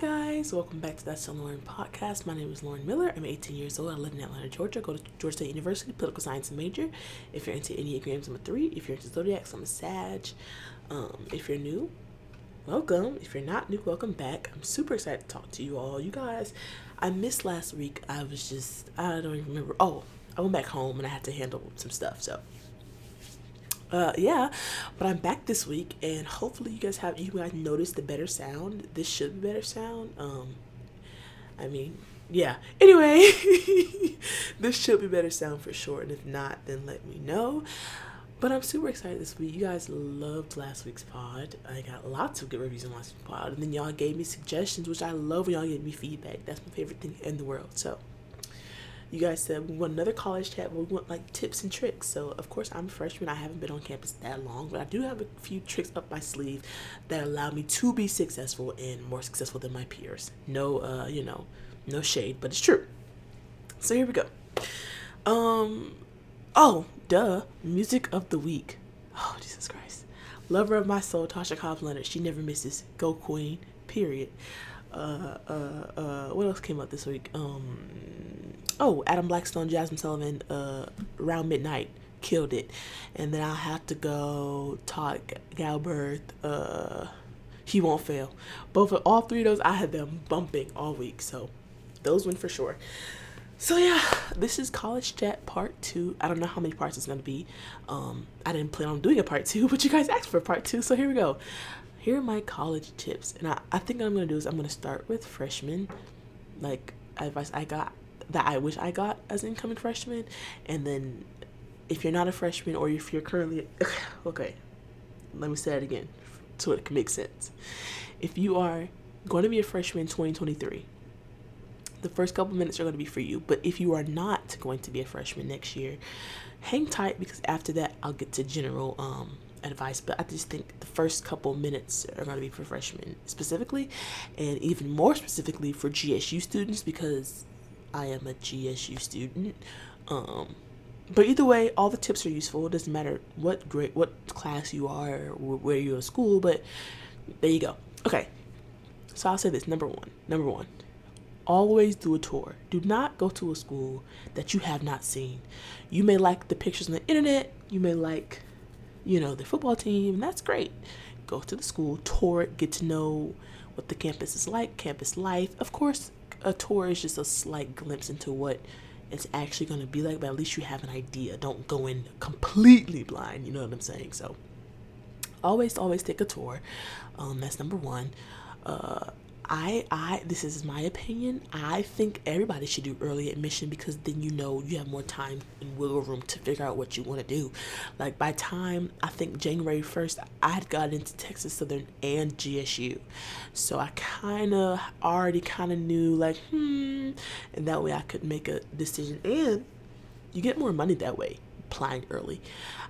guys, welcome back to That's So Lauren podcast. My name is Lauren Miller. I'm 18 years old. I live in Atlanta, Georgia. Go to Georgia State University, political science major. If you're into Enneagrams, I'm a three. If you're into zodiacs, I'm a Sag. Um, if you're new, welcome. If you're not new, welcome back. I'm super excited to talk to you all. You guys, I missed last week. I was just, I don't even remember. Oh, I went back home and I had to handle some stuff. So uh yeah but i'm back this week and hopefully you guys have you guys noticed the better sound. This should be better sound. Um i mean yeah. Anyway this should be better sound for sure and if not then let me know. But i'm super excited this week. You guys loved last week's pod. I got lots of good reviews on last week's pod and then y'all gave me suggestions which i love when y'all give me feedback. That's my favorite thing in the world so you guys said we want another college chat, we want like tips and tricks. So of course I'm a freshman. I haven't been on campus that long, but I do have a few tricks up my sleeve that allow me to be successful and more successful than my peers. No, uh, you know, no shade, but it's true. So here we go. Um, oh, duh, music of the week. Oh Jesus Christ, lover of my soul, Tasha Cobbs Leonard. She never misses. Go Queen. Period. Uh, uh, uh, what else came out this week? Um, oh, Adam Blackstone, Jazmine Sullivan, uh, around midnight killed it, and then I'll have to go Todd Galberth. Uh, he won't fail. Both of all three of those, I had them bumping all week, so those win for sure. So yeah, this is college chat part two. I don't know how many parts it's gonna be. Um, I didn't plan on doing a part two, but you guys asked for part two, so here we go. Here are my college tips, and I, I think what I'm gonna do is I'm gonna start with freshmen, like advice I got that I wish I got as an incoming freshman. And then if you're not a freshman or if you're currently, okay, let me say that again so it can make sense. If you are going to be a freshman 2023, the first couple minutes are going to be for you. But if you are not going to be a freshman next year, hang tight because after that, I'll get to general um, advice. But I just think the first couple minutes are going to be for freshmen specifically, and even more specifically for GSU students because I am a GSU student. Um, but either way, all the tips are useful. It doesn't matter what grade, what class you are, where you're in school. But there you go. Okay, so I'll say this: number one, number one, always do a tour. Do not go to a school that you have not seen. You may like the pictures on the internet. You may like, you know, the football team. And that's great. Go to the school, tour it, get to know what the campus is like, campus life. Of course, a tour is just a slight glimpse into what it's actually going to be like, but at least you have an idea. Don't go in completely blind, you know what I'm saying? So, always, always take a tour. Um, that's number one. Uh, I, I, this is my opinion. I think everybody should do early admission because then you know you have more time and wiggle room to figure out what you want to do. Like by time I think January first, I had gotten into Texas Southern and GSU, so I kind of already kind of knew like hmm, and that way I could make a decision. And you get more money that way applying early.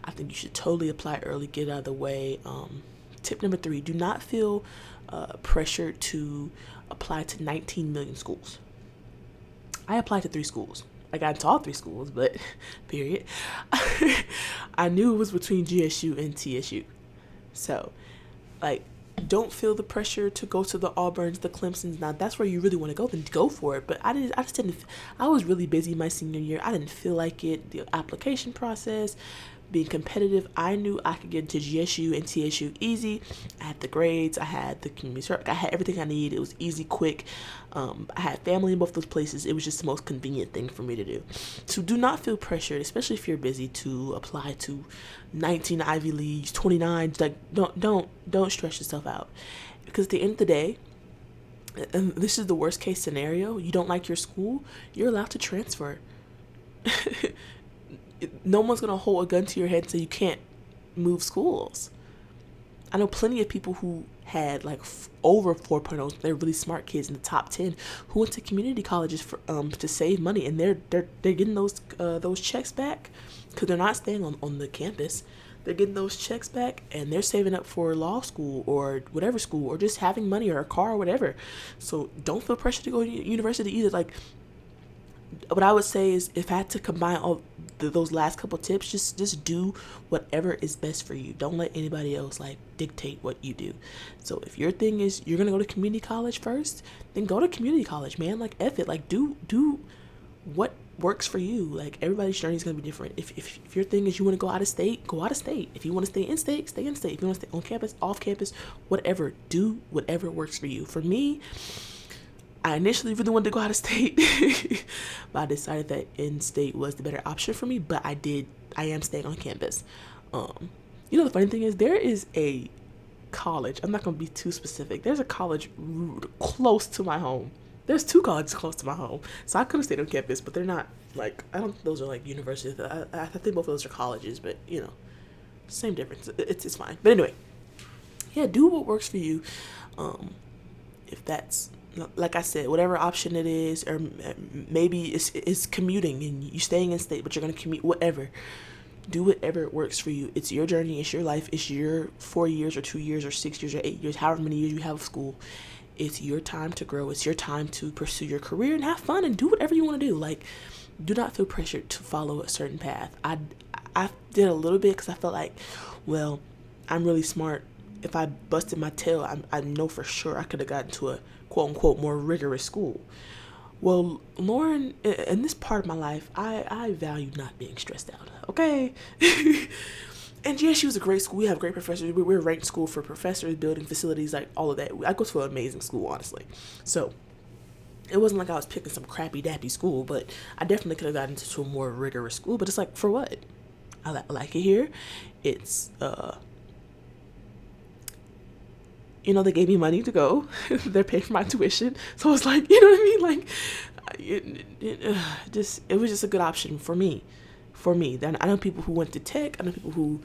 I think you should totally apply early, get out of the way. Um, tip number three: do not feel uh, pressure to apply to 19 million schools. I applied to three schools. I got into all three schools, but period. I knew it was between GSU and TSU. So, like, don't feel the pressure to go to the Auburns, the Clemsons. Now, that's where you really want to go, then go for it. But I didn't. I just didn't. I was really busy my senior year. I didn't feel like it. The application process, being competitive, I knew I could get into GSU and TSU easy. I had the grades, I had the community, service, I had everything I needed. It was easy, quick. Um, I had family in both those places. It was just the most convenient thing for me to do. So do not feel pressured, especially if you're busy, to apply to 19 Ivy Leagues, 29. Like don't don't don't stress yourself out, because at the end of the day. And this is the worst case scenario. You don't like your school, you're allowed to transfer. no one's gonna hold a gun to your head and say you can't move schools. I know plenty of people who had like f- over 4.0. They're really smart kids in the top 10 who went to community colleges for um to save money, and they're they're they're getting those uh, those checks back because they're not staying on on the campus. They're getting those checks back, and they're saving up for law school or whatever school, or just having money or a car or whatever. So don't feel pressure to go to university either. Like what I would say is if I had to combine all the, those last couple tips, just just do whatever is best for you. Don't let anybody else like dictate what you do. So if your thing is you're gonna go to community college first, then go to community college, man. Like F it. Like do do what works for you. Like everybody's journey is gonna be different. If, if, if your thing is you want to go out of state, go out of state. If you want to stay in state, stay in state. If you want to stay on campus, off campus, whatever, do whatever works for you. For me, I initially really wanted to go out of state, but I decided that in state was the better option for me. But I did, I am staying on campus. Um, you know, the funny thing is, there is a college, I'm not going to be too specific, there's a college close to my home. There's two colleges close to my home. So I could have stayed on campus, but they're not like, I don't, those are like universities. I, I think both of those are colleges, but you know, same difference. It's, it's fine. But anyway, yeah, do what works for you. Um, if that's like I said, whatever option it is, or maybe it's, it's commuting and you're staying in state, but you're gonna commute, whatever. Do whatever works for you. It's your journey. It's your life. It's your four years or two years or six years or eight years, however many years you have of school. It's your time to grow. It's your time to pursue your career and have fun and do whatever you want to do. Like, do not feel pressured to follow a certain path. I, I did a little bit because I felt like, well, I'm really smart. If I busted my tail, I, I know for sure I could have gotten to a quote unquote more rigorous school. Well, Lauren, in this part of my life, I, I value not being stressed out. Okay. and yeah, she was a great school. We have great professors. We are ranked school for professors, building facilities, like all of that. I go to an amazing school, honestly. So it wasn't like I was picking some crappy dappy school, but I definitely could have gotten into a more rigorous school. But it's like, for what? I, li- I like it here. It's uh you know, they gave me money to go. They're paying for my tuition. So I was like, you know what I mean? Like, it, it, uh, just it was just a good option for me. For me, then I know people who went to tech. I know people who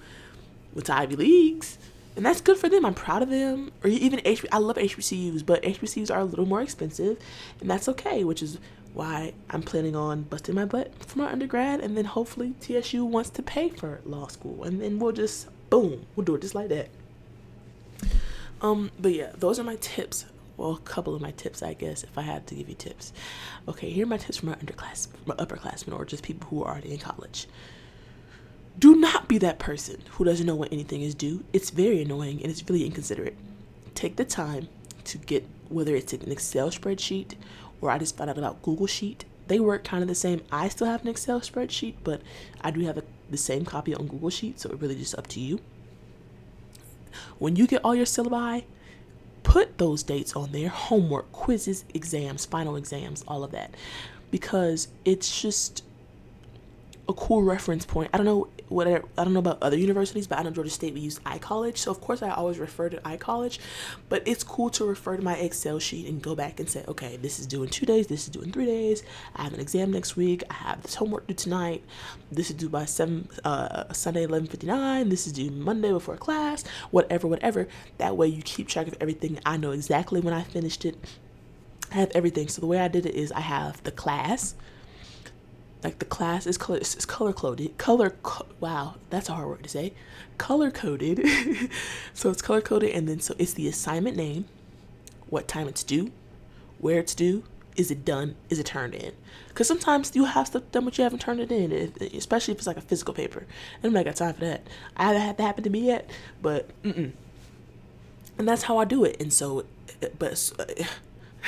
went to Ivy Leagues, and that's good for them. I'm proud of them. Or even HB, I love HBCUs, but HBCUs are a little more expensive, and that's okay. Which is why I'm planning on busting my butt for my undergrad, and then hopefully TSU wants to pay for law school, and then we'll just boom, we'll do it just like that. Um, but yeah, those are my tips. Well, a couple of my tips, I guess, if I had to give you tips. Okay, here are my tips for my underclass, my upperclassmen, or just people who are already in college. Do not be that person who doesn't know when anything is due. It's very annoying and it's really inconsiderate. Take the time to get whether it's an Excel spreadsheet or I just found out about Google Sheet. They work kind of the same. I still have an Excel spreadsheet, but I do have a, the same copy on Google Sheet, so it really just up to you when you get all your syllabi, put those dates on there homework, quizzes, exams, final exams, all of that. Because it's just a cool reference point. I don't know what I, don't know about other universities, but I know Georgia State we use iCollege, so of course I always refer to iCollege. But it's cool to refer to my Excel sheet and go back and say, okay, this is due in two days, this is due in three days. I have an exam next week. I have this homework due tonight. This is due by seven uh, Sunday eleven fifty nine. This is due Monday before class. Whatever, whatever. That way you keep track of everything. I know exactly when I finished it. I have everything. So the way I did it is I have the class like the class is color is color coded color co- wow that's a hard word to say. Color coded. So it's color coded and then so it's the assignment name what time it's due where it's due is it done is it turned in? Because sometimes you have stuff done but you haven't turned it in especially if it's like a physical paper. And i'm not got time for that. I haven't had that happen to me yet but mm-mm. and that's how i do it and so but uh,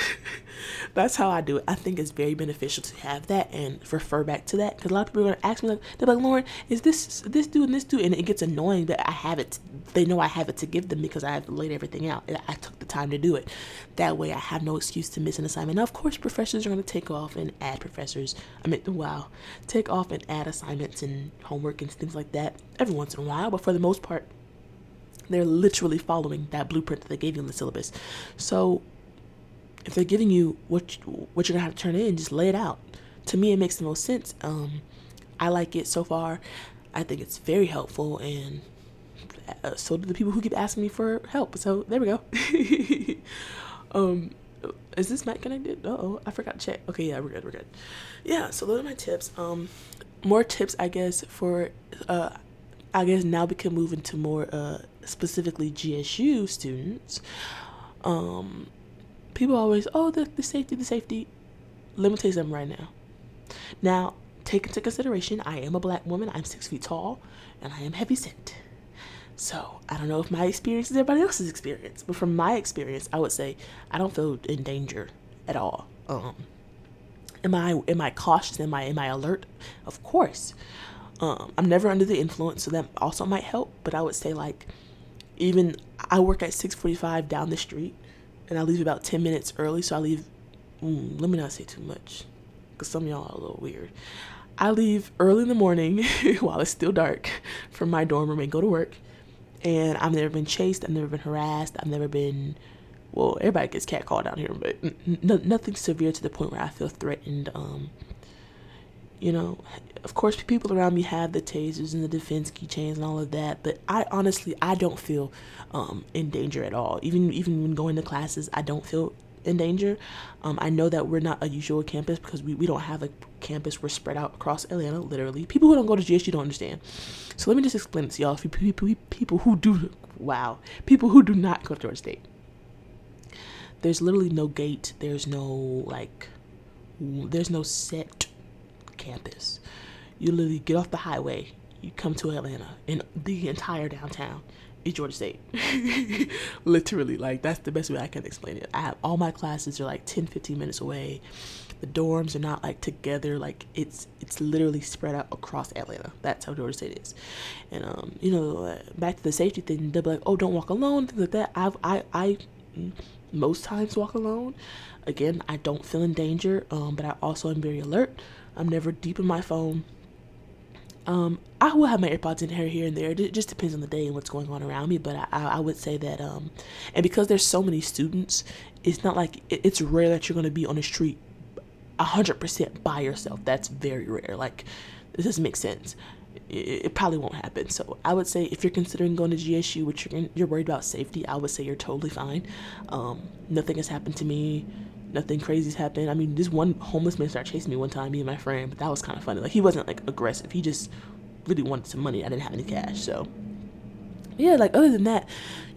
that's how I do it. I think it's very beneficial to have that and refer back to that because a lot of people are gonna ask me like, they're like, Lauren, is this this dude and this dude, and it gets annoying that I have it. They know I have it to give them because I have laid everything out. I took the time to do it. That way, I have no excuse to miss an assignment. Now, of course, professors are gonna take off and add professors. I mean, wow, take off and add assignments and homework and things like that every once in a while, but for the most part. They're literally following that blueprint that they gave you in the syllabus. So if they're giving you what what you're gonna have to turn in, just lay it out. To me, it makes the most sense. Um, I like it so far. I think it's very helpful, and uh, so do the people who keep asking me for help. So there we go. um, is this mic connected? oh, I forgot to check. Okay, yeah, we're good. We're good. Yeah, so those are my tips. Um, more tips, I guess, for uh, I guess now we can move into more uh specifically GSU students. Um, people always, oh, the, the safety, the safety. Let me tell you something right now. Now, take into consideration, I am a black woman. I'm six feet tall, and I am heavy set. So I don't know if my experience is everybody else's experience, but from my experience, I would say I don't feel in danger at all. Um, am I am I cautious? Am I am I alert? Of course. Um, I'm never under the influence, so that also might help. But I would say like, even I work at 6:45 down the street, and I leave about 10 minutes early. So I leave. Mm, let me not say too much, because some y'all are a little weird. I leave early in the morning while it's still dark from my dorm room and go to work. And I've never been chased. I've never been harassed. I've never been, well, everybody gets catcalled down here, but n- nothing severe to the point where I feel threatened. Um, you know, of course, people around me have the tasers and the defense keychains and all of that, but I honestly, I don't feel um, in danger at all. Even even when going to classes, I don't feel in danger. Um, I know that we're not a usual campus because we, we don't have a campus. We're spread out across Atlanta, literally. People who don't go to GSU don't understand. So let me just explain this, y'all. People, people who do, wow, people who do not go to Georgia State. There's literally no gate. There's no, like, there's no set campus. You literally get off the highway, you come to Atlanta, and the entire downtown Georgia State. Literally, like that's the best way I can explain it. I have all my classes are like 10, 15 minutes away. The dorms are not like together. Like it's it's literally spread out across Atlanta. That's how Georgia State is. And um, you know, uh, back to the safety thing, they'll be like, "Oh, don't walk alone," things like that. I've I I most times walk alone. Again, I don't feel in danger, um, but I also am very alert. I'm never deep in my phone. Um, I will have my AirPods in here, here and there. It just depends on the day and what's going on around me. But I, I would say that, um, and because there's so many students, it's not like it's rare that you're going to be on the street 100% by yourself. That's very rare. Like, this doesn't make sense. It, probably won't happen. So I would say if you're considering going to GSU, which you're, you're worried about safety, I would say you're totally fine. Um, nothing has happened to me nothing crazy's happened. I mean, this one homeless man started chasing me one time, me and my friend, but that was kind of funny. Like he wasn't like aggressive. He just really wanted some money. I didn't have any cash, so yeah. Like other than that,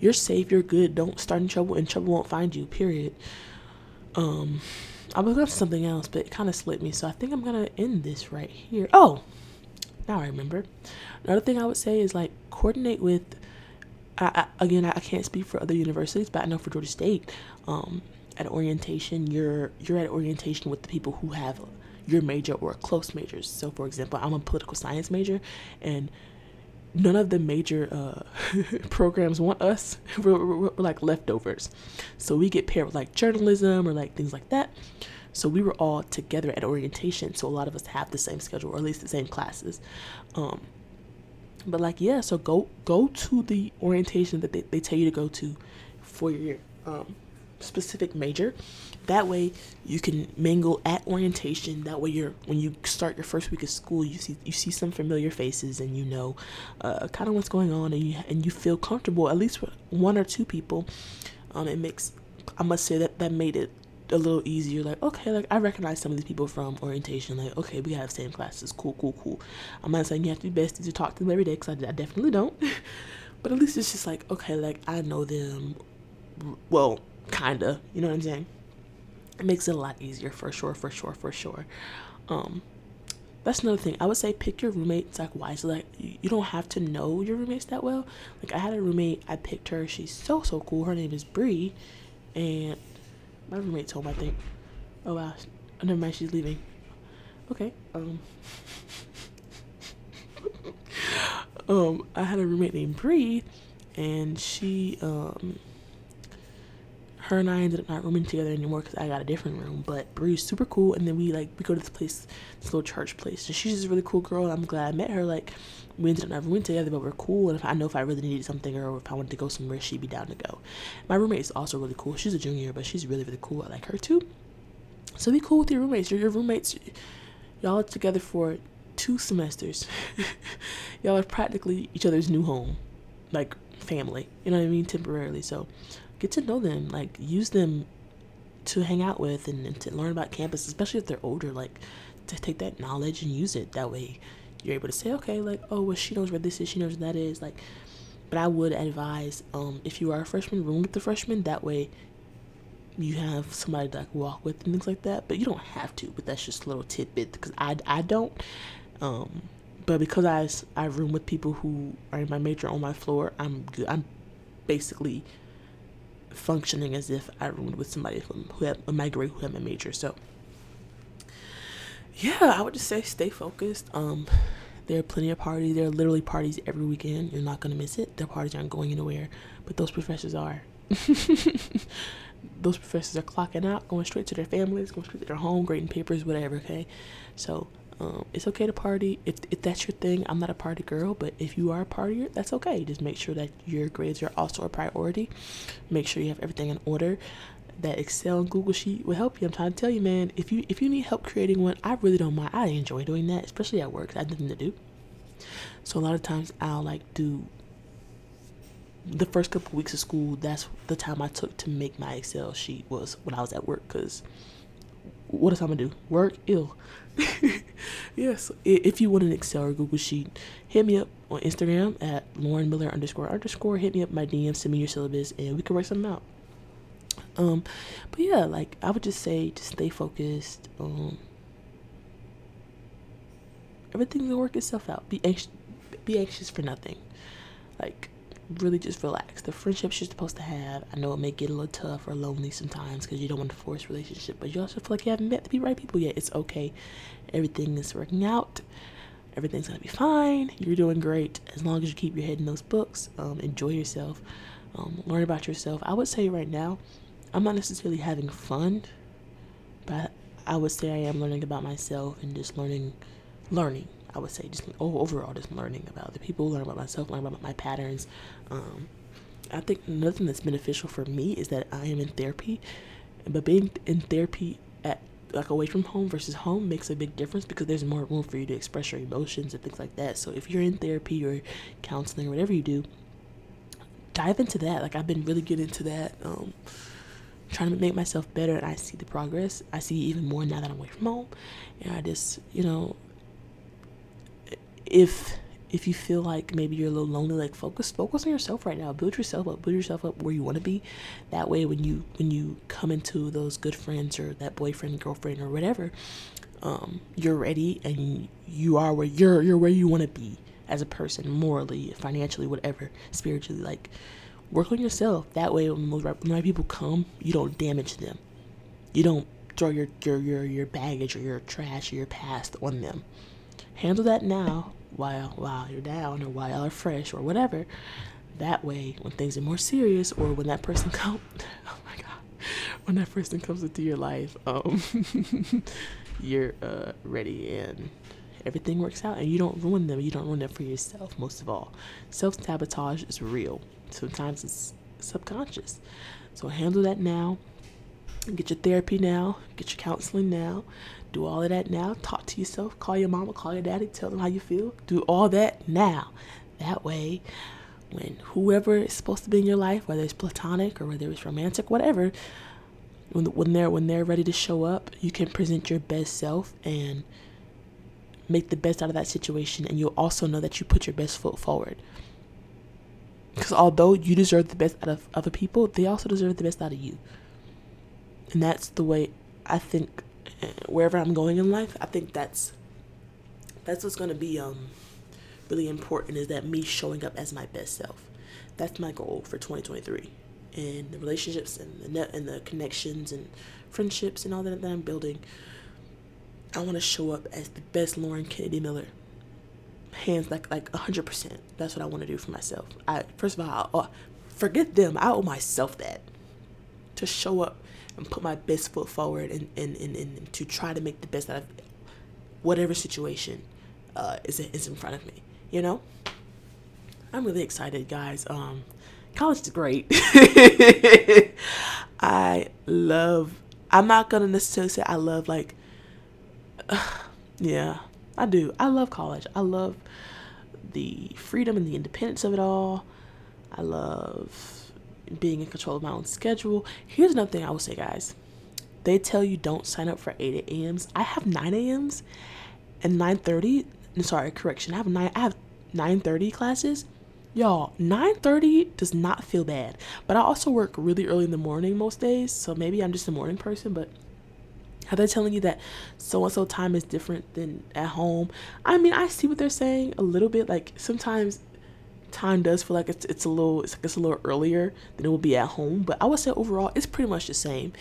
you're safe. You're good. Don't start in trouble, and trouble won't find you. Period. Um, I was up to something else, but it kind of slipped me. So I think I'm gonna end this right here. Oh, now I remember. Another thing I would say is like coordinate with. I, I, again, I can't speak for other universities, but I know for Georgia State, um, at orientation, you're you're at orientation with the people who have your major or close majors. So, for example, I'm a political science major, and none of the major uh, programs want us. We're, we're, we're, like leftovers. So we get paired with like journalism or like things like that. So we were all together at orientation. So a lot of us have the same schedule or at least the same classes. Um, but like yeah, so go go to the orientation that they, they tell you to go to for your um, specific major. That way you can mingle at orientation. That way you're when you start your first week of school, you see you see some familiar faces and you know uh, kind of what's going on and you and you feel comfortable at least with one or two people. Um, it makes I must say that that made it a little easier. Like okay, like I recognize some of these people from orientation. Like okay, we have same classes. Cool, cool, cool. I'm not saying you have to be besties to talk to them every day because I, I definitely don't. but at least it's just like okay, like I know them. Well, kinda. You know what I'm saying? It makes it a lot easier for sure, for sure, for sure. Um, that's another thing. I would say pick your roommates like wisely. Like you don't have to know your roommates that well. Like I had a roommate. I picked her. She's so so cool. Her name is Bree, and my roommate's home. I think. Oh wow. Oh, never mind. She's leaving. Okay. Um. um. I had a roommate named Bree, and she um her and I ended up not rooming together anymore because I got a different room. But Bree's super cool, and then we like we go to this place, this little church place. And she's just a really cool girl. And I'm glad I met her. Like we ended up not rooming together, but we're cool. And if I know if I really needed something or if I wanted to go somewhere, she'd be down to go. My roommate is also really cool. She's a junior, but she's really really cool. I like her too. So be cool with your roommates. Your your roommates, y'all are together for two semesters. y'all are practically each other's new home, like family. You know what I mean? Temporarily. So get to know them, like use them to hang out with and, and to learn about campus, especially if they're older, like to take that knowledge and use it. That way you're able to say, okay, like, oh, well, she knows where this is, she knows where that is. Like, but I would advise, um, if you are a freshman, room with the freshman. That way you have somebody to like walk with and things like that. But you don't have to. But that's just a little tidbit because I I don't. Um, but because I I room with people who are in my major on my floor, I'm good. I'm basically functioning as if I roomed with somebody who, who had a my grade who had my major. So yeah, I would just say stay focused. Um, there are plenty of parties. There are literally parties every weekend. You're not gonna miss it. The parties aren't going anywhere, but those professors are. those professors are clocking out, going straight to their families, going straight to their home, grading papers, whatever. Okay, so um, it's okay to party if if that's your thing. I'm not a party girl, but if you are a partier, that's okay. Just make sure that your grades are also a priority. Make sure you have everything in order. That Excel and Google Sheet will help you. I'm trying to tell you, man. If you if you need help creating one, I really don't mind. I enjoy doing that, especially at work. I have nothing to do. So a lot of times I'll like do the first couple weeks of school. That's the time I took to make my Excel sheet was when I was at work. Cause what is I'm gonna do? Work ill. yes. If you want an Excel or Google sheet, hit me up on Instagram at Lauren Miller underscore underscore. Hit me up my DM, send me your syllabus, and we can work something out. Um, but yeah, like I would just say, just stay focused. Um, everything will work itself out. Be anxious. Be anxious for nothing. Like really just relax. The friendships you're supposed to have, I know it may get a little tough or lonely sometimes because you don't want to force relationship, but you also feel like you haven't met the right people yet. It's okay. Everything is working out. Everything's gonna be fine. You're doing great as long as you keep your head in those books. Um, enjoy yourself. Um, learn about yourself. I would say right now, I'm not necessarily having fun, but I would say I am learning about myself and just learning, learning I would say just oh, overall just learning about the people, learning about myself, learning about my patterns. Um, I think another thing that's beneficial for me is that I am in therapy, but being in therapy at like away from home versus home makes a big difference because there's more room for you to express your emotions and things like that. So if you're in therapy or counseling or whatever you do, dive into that. Like I've been really getting into that. Um, trying to make myself better and I see the progress. I see even more now that I'm away from home. And I just, you know, if if you feel like maybe you're a little lonely like focus focus on yourself right now. Build yourself up build yourself up where you want to be. That way when you when you come into those good friends or that boyfriend girlfriend or whatever um, you're ready and you are where you're you're where you want to be as a person morally financially whatever spiritually like work on yourself. That way when when right people come you don't damage them. You don't throw your your your, your baggage or your trash or your past on them handle that now while while you're down or while you're fresh or whatever. That way, when things are more serious or when that person comes, oh my god, when that person comes into your life, um, you're uh, ready and everything works out and you don't ruin them. You don't ruin them for yourself, most of all. Self sabotage is real. Sometimes it's subconscious. So handle that now. Get your therapy now. Get your counseling now do all of that now. Talk to yourself. Call your mama. Call your daddy. Tell them how you feel. Do all that now. That way, when whoever is supposed to be in your life, whether it's platonic or whether it's romantic, whatever, when when they're when they're ready to show up, you can present your best self and make the best out of that situation. And you'll also know that you put your best foot forward. Because although you deserve the best out of other people, they also deserve the best out of you. And that's the way I think wherever I'm going in life, I think that's that's what's gonna be um really important is that me showing up as my best self. That's my goal for 2023, and the relationships and the net and the connections and friendships and all that that I'm building. I want to show up as the best Lauren Kennedy Miller. Hands like like hundred percent. That's what I want to do for myself. I first of all, I'll, forget them. I owe myself that to show up and put my best foot forward and, and, and, and to try to make the best out of whatever situation uh, is, is in front of me, you know? I'm really excited, guys. Um, college is great. I love, I'm not going to necessarily say I love, like, uh, yeah, I do. I love college. I love the freedom and the independence of it all. I love being in control of my own schedule. Here's another thing I will say, guys. They tell you don't sign up for 8 a.m.s. I have 9 a.m.s and 9:30. Sorry, correction. I have nine. I have 9:30 classes. y'all 9.30 does not feel bad but i also work really early in the morning most days so maybe i'm just a morning person but how they're telling you that so and so time is different than at home i mean i see what they're saying a little bit like sometimes time does feel like it's, it's a little it's like it's a little earlier than it will be at home but i would say overall it's pretty much the same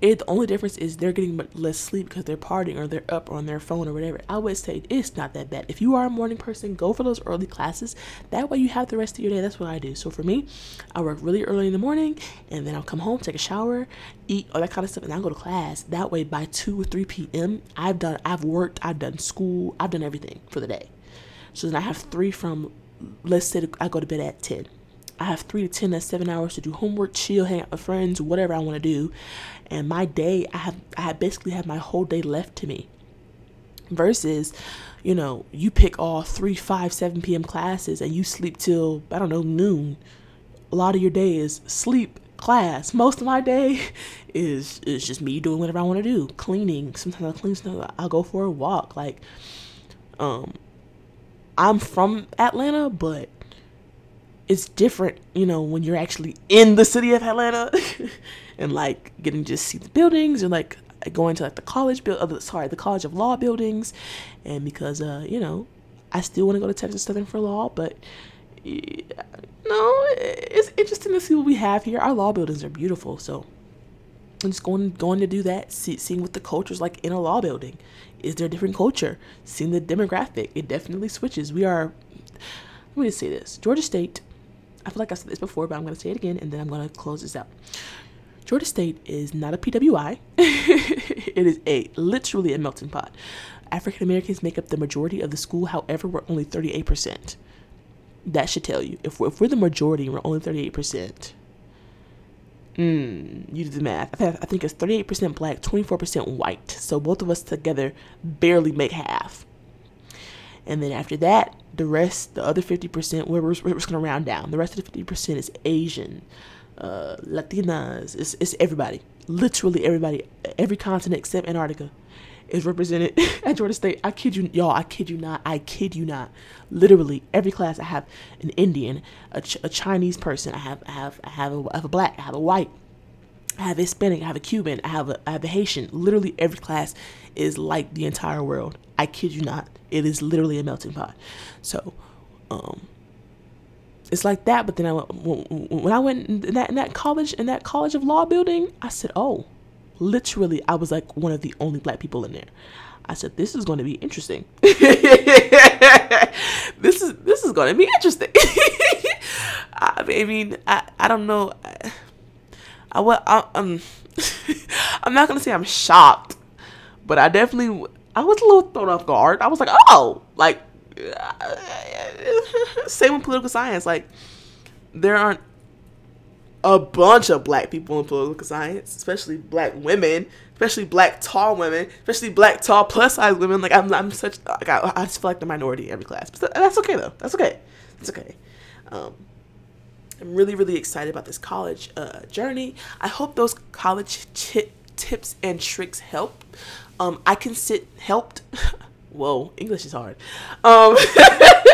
it the only difference is they're getting less sleep because they're partying or they're up or on their phone or whatever. I would say it's not that bad. If you are a morning person, go for those early classes. That way you have the rest of your day. That's what I do. So for me, I work really early in the morning and then I'll come home, take a shower, eat all that kind of stuff, and I'll go to class. That way by two or three p.m. I've done I've worked, I've done school, I've done everything for the day. So then I have three from let's say I go to bed at ten. I have three to ten, that's seven hours to do homework, chill, hang out with friends, whatever I want to do. And my day, I have I basically have my whole day left to me. Versus, you know, you pick all three, five, seven p.m. classes and you sleep till I don't know noon. A lot of your day is sleep, class. Most of my day is is just me doing whatever I want to do, cleaning. Sometimes I clean stuff. I'll go for a walk. Like, um, I'm from Atlanta, but it's different, you know, when you're actually in the city of Atlanta and like getting to see the buildings and like going to like the college build, uh, sorry, the College of Law buildings, and because uh, you know, I still want to go to Texas Southern for law, but yeah, no, it's interesting to see what we have here. Our law buildings are beautiful, so I'm just going going to do that, see, seeing what the culture's like in a law building. Is there a different culture? Seeing the demographic, it definitely switches. We are. Let me just say this: Georgia State I feel like I said this before, but I'm going to say it again and then I'm going to close this out. Georgia State is not a PWI. it is a literally a melting pot. African Americans make up the majority of the school, however, we're only 38%. That should tell you. If we're, if we're the majority and we're only 38%, mm, you do the math. I think it's 38% black, 24% white. So both of us together barely make half. And then after that, the rest, the other 50%, we're, we're, we're just going to round down. The rest of the 50% is Asian, uh, Latinas, it's, it's everybody. Literally everybody. Every continent except Antarctica is represented at Georgia State. I kid you, y'all, I kid you not. I kid you not. Literally every class I have an Indian, a, Ch- a Chinese person, I have, I have, I have, a, I have a black, I have a white, I have a Hispanic, I have a Cuban, I have a, I have a Haitian. Literally every class is like the entire world. I kid you not. It is literally a melting pot. So, um, it's like that. But then I went, when I went in that in that college in that college of law building, I said, oh, literally, I was like one of the only black people in there. I said, this is going to be interesting. this is this is going to be interesting. I, I mean, I, I don't know. I, I, I um, I'm not gonna say I'm shocked, but I definitely I was a little thrown off guard. I was like, oh, like same with political science. Like there aren't a bunch of black people in political science, especially black women, especially black tall women, especially black tall plus size women. Like I'm, I'm such like I, I just feel like the minority in every class. But that's okay though. That's okay. That's okay. Um, I'm really, really excited about this college uh, journey. I hope those college t- tips and tricks help. Um, I can sit helped. Whoa, English is hard. Um,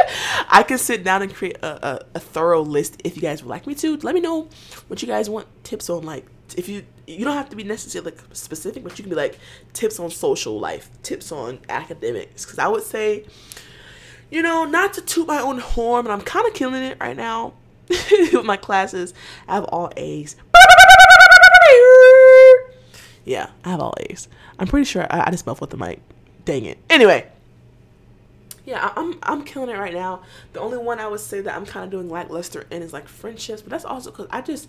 I can sit down and create a, a, a, thorough list if you guys would like me to. Let me know what you guys want tips on. Like, if you you don't have to be necessarily like specific, but you can be like tips on social life, tips on academics. Because I would say, you know, not to toot my own horn, but I'm kind of killing it right now with my classes. I have all A's. Yeah, I have all A's. I'm pretty sure I, I just muffled the mic. Dang it. Anyway, yeah, I'm I'm killing it right now. The only one I would say that I'm kind of doing lackluster in is like friendships, but that's also because I just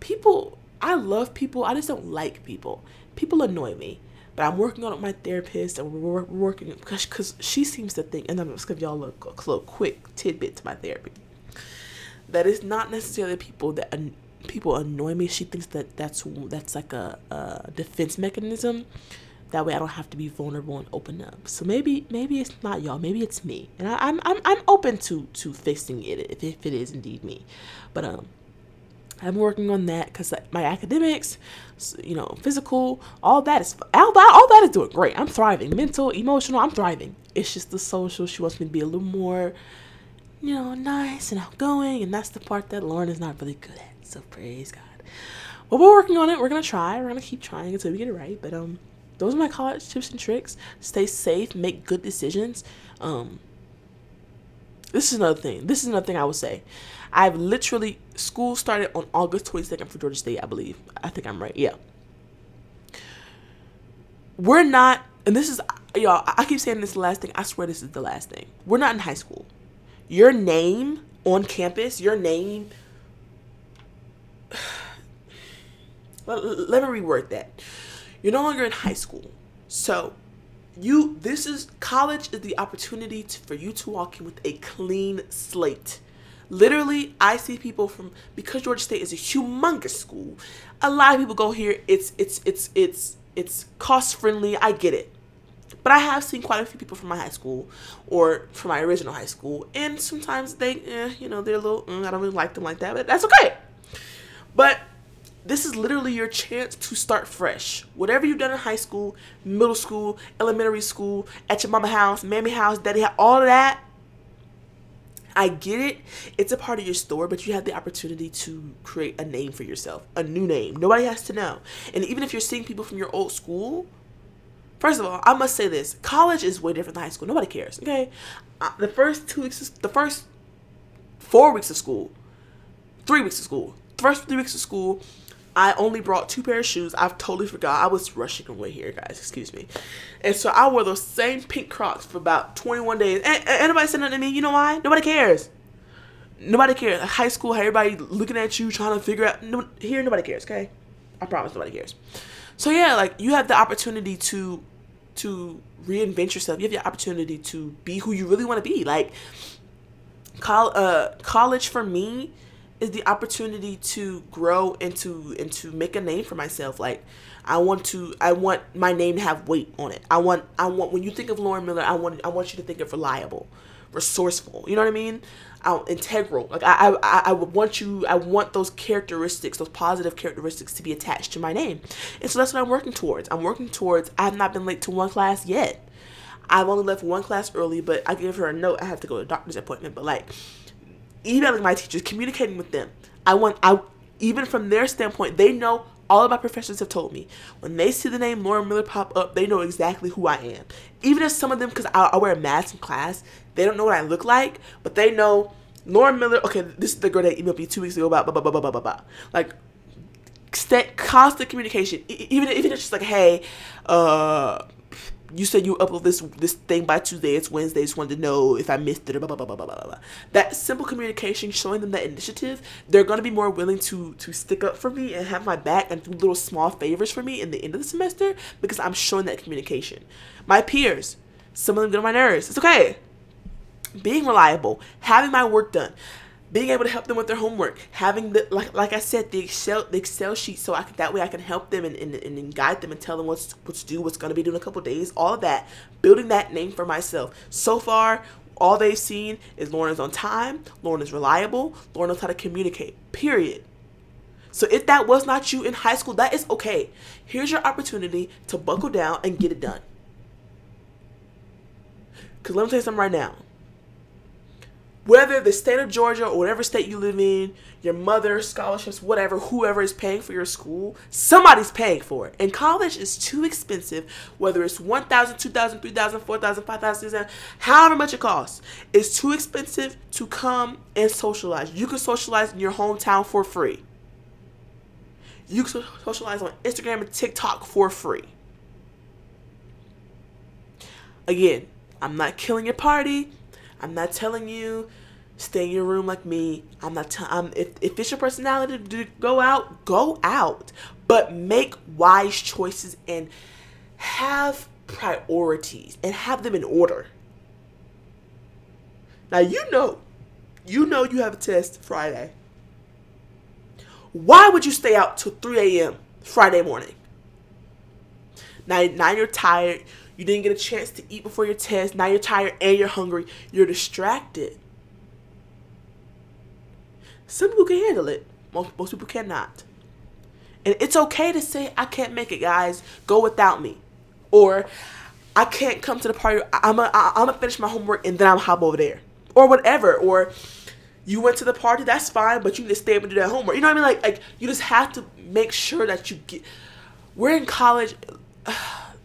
people. I love people. I just don't like people. People annoy me. But I'm working on it with my therapist, and we're, working because because she seems to think, and I'm just gonna give y'all a a little quick tidbit to my therapy. That it's not necessarily people that people annoy me. She thinks that that's that's like a, a defense mechanism. That way, I don't have to be vulnerable and open up. So maybe maybe it's not y'all. Maybe it's me, and I, am I'm I'm open to to fixing it if, if it is indeed me. But um, I'm working on that because my academics, you know, physical, all that is all that all that is doing great. I'm thriving, mental, emotional. I'm thriving. It's just the social. She wants me to be a little more you know, nice and outgoing, and that's the part that Lauren is not really good at. So praise God. Well, we're working on it. We're gonna try. We're gonna keep trying until we get it right. But um, those are my college tips and tricks. Stay safe. Make good decisions. Um, this is another thing. This is another thing I would say. I've literally school started on August 22nd for Georgia State, I believe. I think I'm right. Yeah. We're not, and this is y'all. I keep saying this is the last thing. I swear this is the last thing. We're not in high school. Your name on campus, your name. let, let me reword that. You're no longer in high school, so you this is college is the opportunity to, for you to walk in with a clean slate. Literally i see people from because georgia state is a humongous school a lot of people go here it's it's it's it's it's cost friendly i get it. But i have seen quite a few people from my high school or from my original high school and sometimes they eh, you know they're a little mm, i don't really like them like that but that's okay. But this is literally your chance to start fresh. Whatever you've done in high school, middle school, elementary school, at your mama house, mammy house, daddy house, all of that. I get it. It's a part of your store, but you have the opportunity to create a name for yourself, a new name. Nobody has to know. And even if you're seeing people from your old school, first of all, I must say this: college is way different than high school. Nobody cares. Okay, uh, the first two weeks, the first four weeks of school, three weeks of school, first three weeks of school I only brought two pair of shoes. I've totally forgot. I was rushing away here, guys. Excuse me. And so I wore those same pink Crocs for about 21 days. And, and anybody said nothing to me. You know why? Nobody cares. Nobody cares. High school, everybody looking at you, trying to figure out. No, here, nobody cares. Okay, I promise, nobody cares. So yeah, like you have the opportunity to to reinvent yourself. You have the opportunity to be who you really want to be. Like, col- uh, college for me is the opportunity to grow and to and to make a name for myself. Like I want to I want my name to have weight on it. I want I want when you think of Lauren Miller, I want I want you to think of reliable, resourceful. You know what I mean? I, integral. Like I, I I would want you I want those characteristics, those positive characteristics to be attached to my name. And so that's what I'm working towards. I'm working towards I have not been late to one class yet. I've only left one class early, but I gave her a note. I have to go to a doctor's appointment. But like emailing my teachers, communicating with them. I want I even from their standpoint, they know all of my professors have told me when they see the name Lauren Miller pop up, they know exactly who I am. Even if some of them, because I, I, wear a mask in class, they don't know what I look like, but they know Lauren Miller. Okay, this is the girl that emailed me two weeks ago about blah blah blah blah blah blah. Like, constant communication. Even even if it's just like, hey, uh, you said you upload this this thing by Tuesday. It's Wednesday. Just wanted to know if I missed it or blah blah blah blah blah blah. That simple communication, showing them that initiative, they're gonna be more willing to to stick up for me and have my back and do little small favors for me in the end of the semester because I'm showing that communication. My peers, some of them get on my nerves. It's okay. Being reliable, having my work done being able to help them with their homework, having the like like I said, the Excel the Excel sheet so I can that way I can help them and, and, and guide them and tell them what's what to do, what's gonna be due in a couple days, all of that. Building that name for myself. So far, all they've seen is Lauren is on time, Lauren is reliable, Lauren knows how to communicate. Period. So if that was not you in high school, that is okay. Here's your opportunity to buckle down and get it done. Cause let me tell you something right now whether the state of Georgia or whatever state you live in, your mother, scholarships, whatever, whoever is paying for your school, somebody's paying for it. And college is too expensive, whether it's 1000 2000 3000 4000 5000 however much it costs. It's too expensive to come and socialize. You can socialize in your hometown for free. You can socialize on Instagram and TikTok for free. Again, I'm not killing your party. I'm not telling you stay in your room like me. I'm not telling. Um, if if it's your personality to go out, go out, but make wise choices and have priorities and have them in order. Now you know, you know you have a test Friday. Why would you stay out till 3 a.m. Friday morning? Now, now you're tired. You didn't get a chance to eat before your test. Now you're tired and you're hungry. You're distracted. Some people can handle it. Most, most people cannot. And it's okay to say, I can't make it, guys. Go without me. Or, I can't come to the party. I'm going to finish my homework and then I'm hop over there. or whatever, or you went to the party, that's fine, but you need to stay up and do that homework. You know what I mean? Like, like you just have to make sure that you get. We're in college.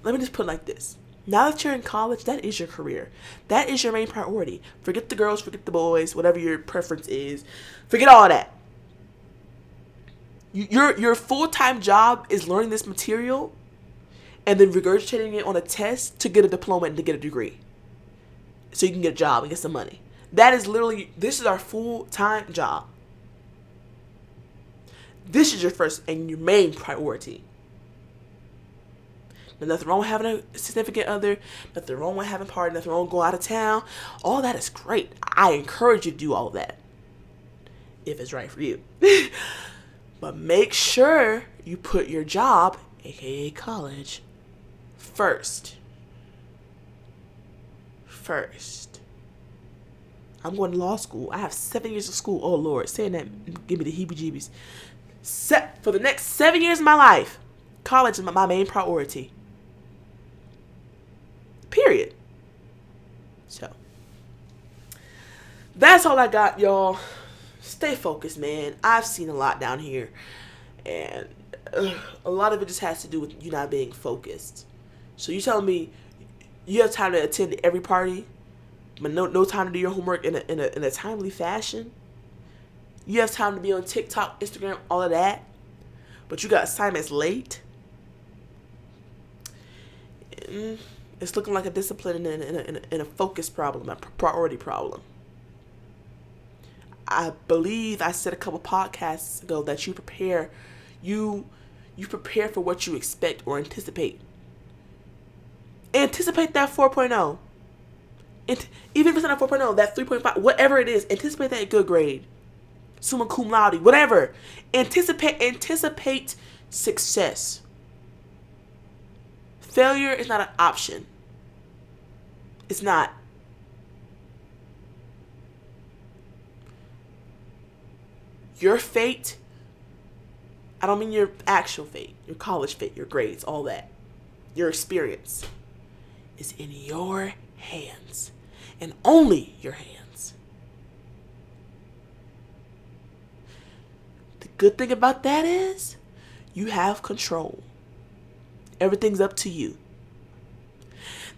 Let me just put it like this. Now that you're in college, that is your career. That is your main priority. Forget the girls, forget the boys, whatever your preference is. Forget all that. Your your full time job is learning this material, and then regurgitating it on a test to get a diploma and to get a degree, so you can get a job and get some money. That is literally, this is our full time job. This is your first and your main priority. Nothing wrong with having a significant other, nothing wrong with having a party, nothing wrong with going out of town. All that is great. I encourage you to do all that if it's right for you. but make sure you put your job, aka college, first. First. I'm going to law school. I have seven years of school. Oh Lord, saying that give me the heebie-jeebies. Set for the next seven years of my life, college is my main priority. Period. So that's all I got, y'all. Stay focused, man. I've seen a lot down here, and uh, a lot of it just has to do with you not being focused. So you telling me you have time to attend every party? but no no time to do your homework in a, in a, in a timely fashion. You have time to be on TikTok, Instagram, all of that, but you got assignments late. Mm, it's looking like a discipline and a, a, a focus problem, a priority problem. I believe I said a couple podcasts ago that you prepare, you you prepare for what you expect or anticipate. Anticipate that 4.0 even if it's not a 4.0, that 3.5, whatever it is, anticipate that good grade. Summa cum laude, whatever. Anticipate anticipate success. Failure is not an option. It's not. Your fate, I don't mean your actual fate, your college fate, your grades, all that, your experience, is in your hands and only your hands. The good thing about that is you have control. Everything's up to you.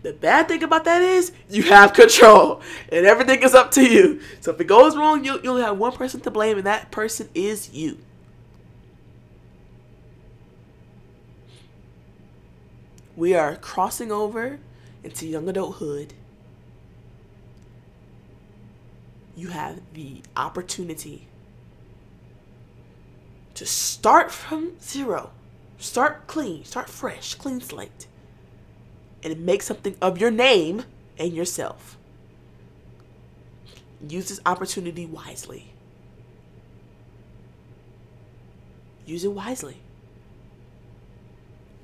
The bad thing about that is you have control and everything is up to you. So if it goes wrong, you'll, you'll have one person to blame, and that person is you. We are crossing over into young adulthood you have the opportunity to start from zero, start clean, start fresh, clean slate, and make something of your name and yourself. Use this opportunity wisely. Use it wisely.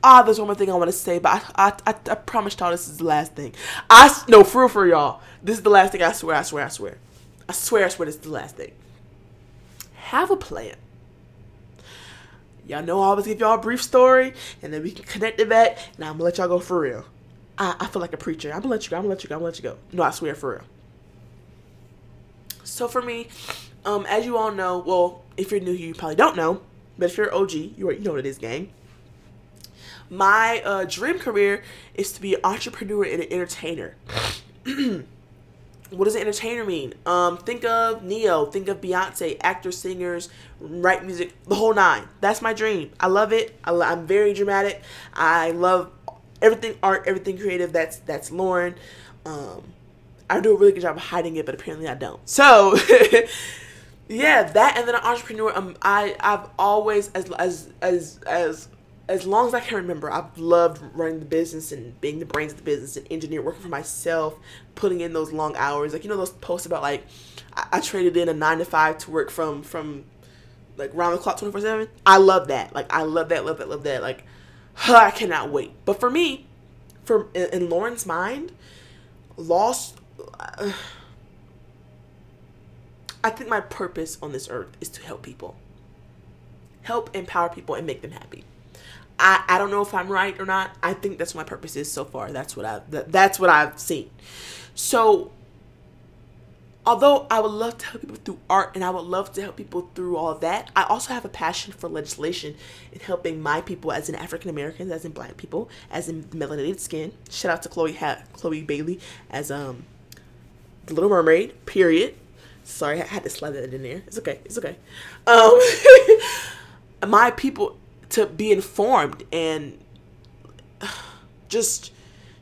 Ah, there's one more thing I want to say, but I, I, I, I promise y'all this is the last thing. I no for real for y'all. This is the last thing. I swear. I swear. I swear. I swear, I swear this is the last thing. Have a plan. Y'all know I always give y'all a brief story, and then we can connect it back. Now I'm gonna let y'all go for real. I, I feel like a preacher. I'm gonna let you go. I'm gonna let you go. I'm gonna let you go. No, I swear for real. So for me, um, as you all know, well, if you're new here, you probably don't know, but if you're OG, you you know what it is, gang. My uh, dream career is to be an entrepreneur and an entertainer. what does an entertainer mean? Um, think of Ne-Yo, think of Beyonce, actors, singers, write music, the whole nine. That's my dream. I love it. I am very dramatic. I love everything art, everything creative. That's that's Lauren. Um, I do a really good job of hiding it, but apparently I don't. So, yeah, that and then an entrepreneur. Um, I I've always as as as as as long as I can remember, I've loved running the business and being the brains of the business and engineer, working for myself, putting in those long hours. Like you know those posts about like I, I traded in a nine to five to work from from like round the clock twenty four seven. I love that. Like I love that, love that, love that. Like huh, I cannot wait. But for me, for in, in Lauren's mind, lost. Uh, I think my purpose on this earth is to help people, help empower people, and make them happy. I, I don't know if I'm right or not. I think that's my purpose is so far. That's what I that, that's what I've seen. So although I would love to help people through art and I would love to help people through all that, I also have a passion for legislation and helping my people as in African Americans, as in black people, as in melanated skin. Shout out to Chloe ha- Chloe Bailey as um the Little Mermaid, period. Sorry, I had to slide that in there. It's okay. It's okay. Um my people to be informed and just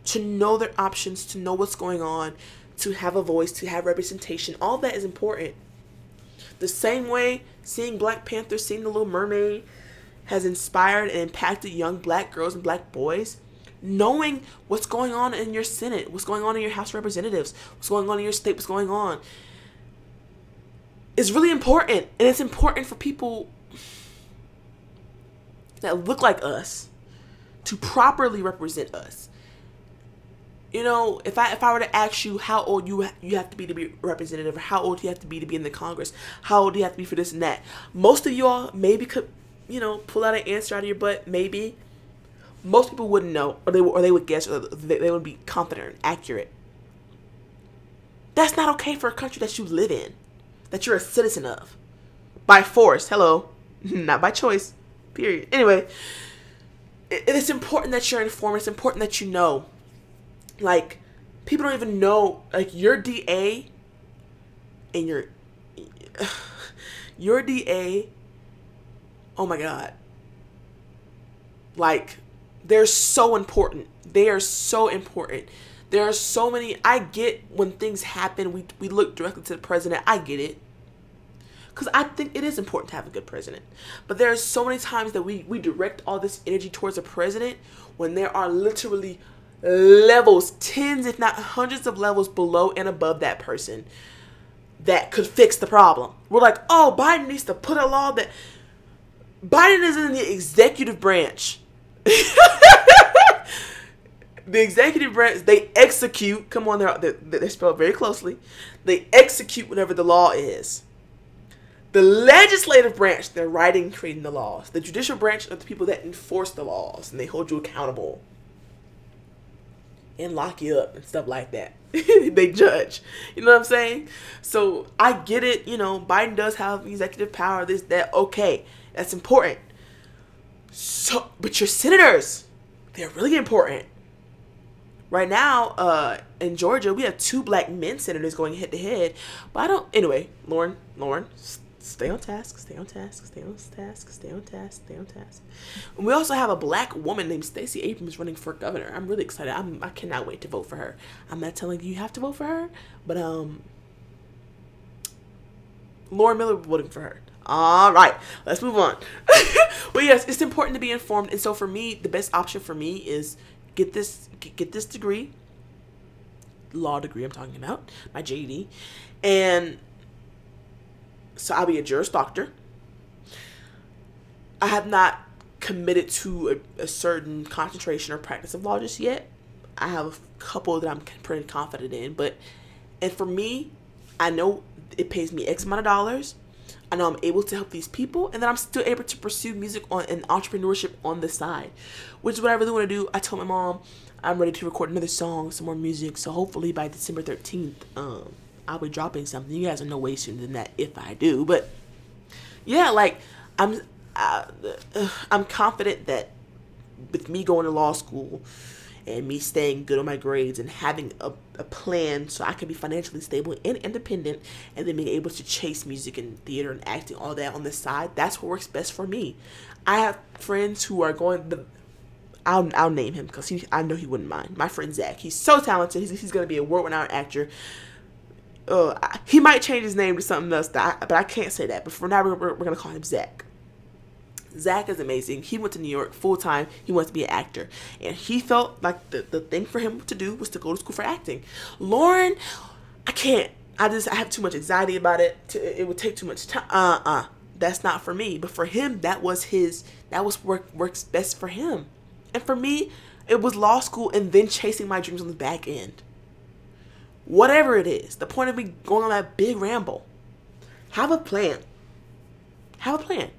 to know their options, to know what's going on, to have a voice, to have representation. All that is important. The same way seeing Black Panther, seeing The Little Mermaid has inspired and impacted young black girls and black boys, knowing what's going on in your Senate, what's going on in your House of Representatives, what's going on in your state, what's going on, is really important. And it's important for people that look like us to properly represent us. You know, if I if I were to ask you how old you you have to be to be representative, or how old you have to be to be in the Congress, how old you have to be for this and that, most of y'all maybe could, you know, pull out an answer out of your butt. Maybe most people wouldn't know, or they or they would guess, or they, they would be confident and accurate. That's not okay for a country that you live in, that you're a citizen of, by force. Hello, not by choice. Period. Anyway, it, it's important that you're informed. It's important that you know. Like, people don't even know. Like your DA and your your DA. Oh my god. Like, they're so important. They are so important. There are so many. I get when things happen, we, we look directly to the president. I get it because I think it is important to have a good president. But there are so many times that we, we direct all this energy towards a president when there are literally levels, tens, if not hundreds of levels below and above that person that could fix the problem. We're like, oh, Biden needs to put a law that Biden is in the executive branch. the executive branch, they execute. Come on, they're, they're, they're spelled very closely. They execute whatever the law is. The legislative branch, they're writing, creating the laws. The judicial branch are the people that enforce the laws and they hold you accountable and lock you up and stuff like that. they judge. You know what I'm saying? So I get it. You know, Biden does have executive power, this, that. Okay, that's important. So, but your senators, they're really important. Right now, uh, in Georgia, we have two black men senators going head to head. But I don't. Anyway, Lauren, Lauren, stay on task, stay on task, stay on task, stay on task, stay on task. And we also have a black woman named Stacey Abrams running for governor. I'm really excited. I'm I cannot wait to vote for her. I'm not telling you you have to vote for her, but um Lauren Miller voting for her. All right, let's move on. but yes, it's important to be informed, and so for me, the best option for me is get this get this degree, law degree. I'm talking about my JD, and so I'll be a Juris Doctor. I have not committed to a, a, certain concentration or practice of law just yet. I have a couple that I'm pretty confident in, but and for me, I know it pays me X amount of dollars. I know I'm able to help these people, and then I'm still able to pursue music on and entrepreneurship on the side, which is what I really want to do. I told my mom I'm ready to record another song, some more music. So hopefully by December 13th, um, I'll be dropping something. You guys will know way sooner than that if I do. But yeah, like I'm, uh, I'm confident that with me going to law school and me staying good on my grades and having a, a plan so I can be financially stable and independent and then being able to chase music and theater and acting all that on the side that's what works best for me I have friends who are going the I'll, I'll name him because he I know he wouldn't mind my friend Zach he's so talented he's, he's going to be a world-renowned actor uh, he might change his name to something else, that I, but I can't say that. But for now, we're, we're, we're gonna call him Zach. Zach is amazing. He went to New York full time. He wants to be an actor, and he felt like the the thing for him to do was to go to school for acting. Lauren, I can't. I just I have too much anxiety about it. To, it would take too much time. Uh uh. That's not for me. But for him, that was his. That was work works best for him. And for me, it was law school and then chasing my dreams on the back end. Whatever it is, the point of me going on that big ramble. Have a plan. Have a plan.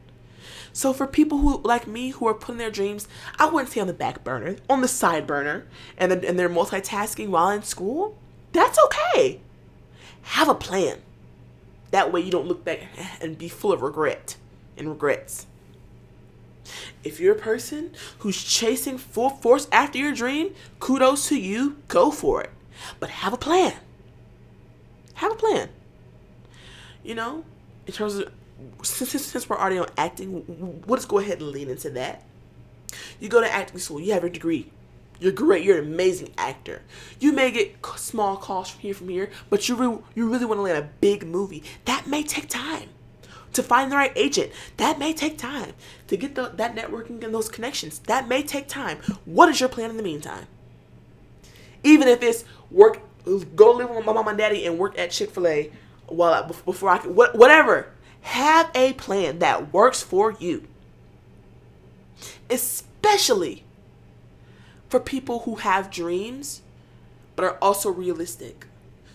So for people who like me who are putting their dreams, I wouldn't say on the back burner, on the side burner, and then, and they're multitasking while in school, that's okay. have a plan. That way you don't look back and be full of regret and regrets. If you're a person who's chasing full force after your dream, kudos to you, go for it. But have a plan. Have a plan. You know, in terms of since, since we're already on acting, let's go ahead and lean into that. You go to acting school, you have your degree. You're great. You're an amazing actor. You may get small calls from here, from here, but you re- you really want to land a big movie. That may take time to find the right agent. That may take time to get the, that networking and those connections. That may take time. What is your plan in the meantime? Even if it's work, go live with my mom and daddy and work at Chick Fil A while I, before I can, whatever. Have a plan that works for you. Especially for people who have dreams but are also realistic.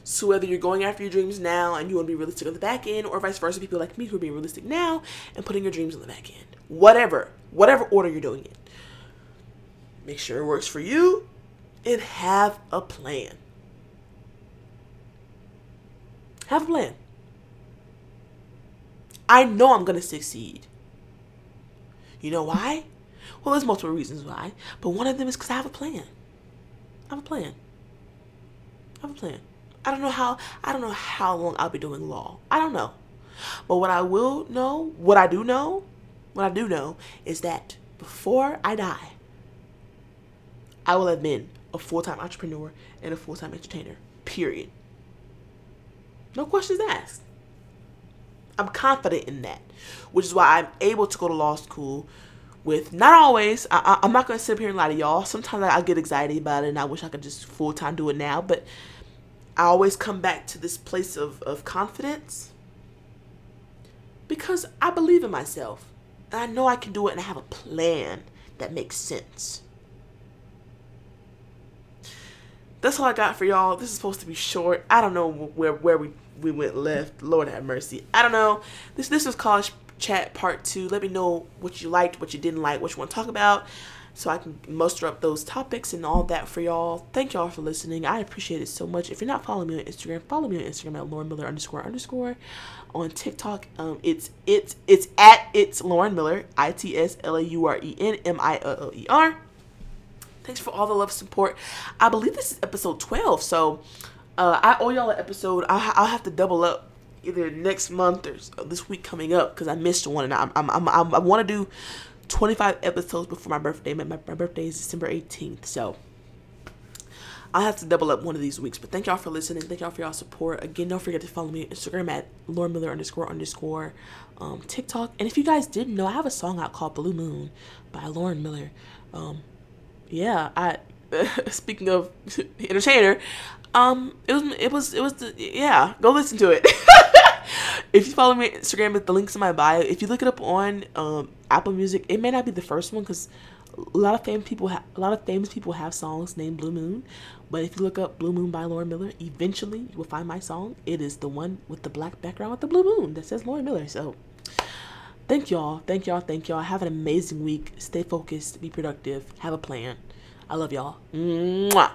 So whether you're going after your dreams now and you want to be realistic on the back end, or vice versa, people like me who are being realistic now and putting your dreams on the back end. Whatever, whatever order you're doing it. Make sure it works for you and have a plan. Have a plan. I know I'm gonna succeed. You know why? Well, there's multiple reasons why, but one of them is because I have a plan. I have a plan. I have a plan. I don't know how I don't know how long I'll be doing law. I don't know. But what I will know, what I do know, what I do know is that before I die, I will have been a full-time entrepreneur and a full-time entertainer. Period. No questions asked. I'm confident in that, which is why I'm able to go to law school with not always. I, am not gonna sit up here and lie to y'all. Sometimes I, I get anxiety about it, and I wish I could just full time do it now. But I always come back to this place of, of confidence because I believe in myself. And I know I can do it and I have a plan that makes sense. That's all I got for y'all. This is supposed to be short. I don't know where where we, we went left. Lord have mercy. I don't know. This this was college chat part two. Let me know what you liked, what you didn't like, what you want to talk about so I can muster up those topics and all that for y'all. Thank y'all for listening. I appreciate it so much. If you're not following me on Instagram, follow me on Instagram at Lauren Miller underscore underscore. On TikTok, um, it's it's it's at it's Lauren Miller, I T S L A U R E N M I L L E R. Thanks for all the love support. I believe this is episode 12, so uh, I owe y'all an episode. I'll, I'll have to double up either next month or this week coming up because I missed one and I'm, I'm, I'm, I'm i want to do 25 episodes before my birthday. My, my, birthday is December 18th. So I'll have to double up one of these weeks. But thank y'all for listening. Thank y'all for y'all support. Again, don't forget to follow me on Instagram at Lauren Miller underscore underscore um, TikTok. And if you guys didn't know, I have a song out called Blue Moon by Lauren Miller. Um, yeah, I speaking of entertainer, um, it was it was it was the, yeah. Go listen to it. if you follow me on Instagram, the links in my bio. If you look it up on um, Apple Music, it may not be the first one because a lot of famous people a lot of famous people have songs named Blue Moon. But if you look up Blue Moon by Lauren Miller, eventually you will find my song. It is the one with the black background with the blue moon that says Lauren Miller. So thank y'all, thank y'all, thank y'all. Have an amazing week. Stay focused, be productive, have a plan. I love y'all. Mwah.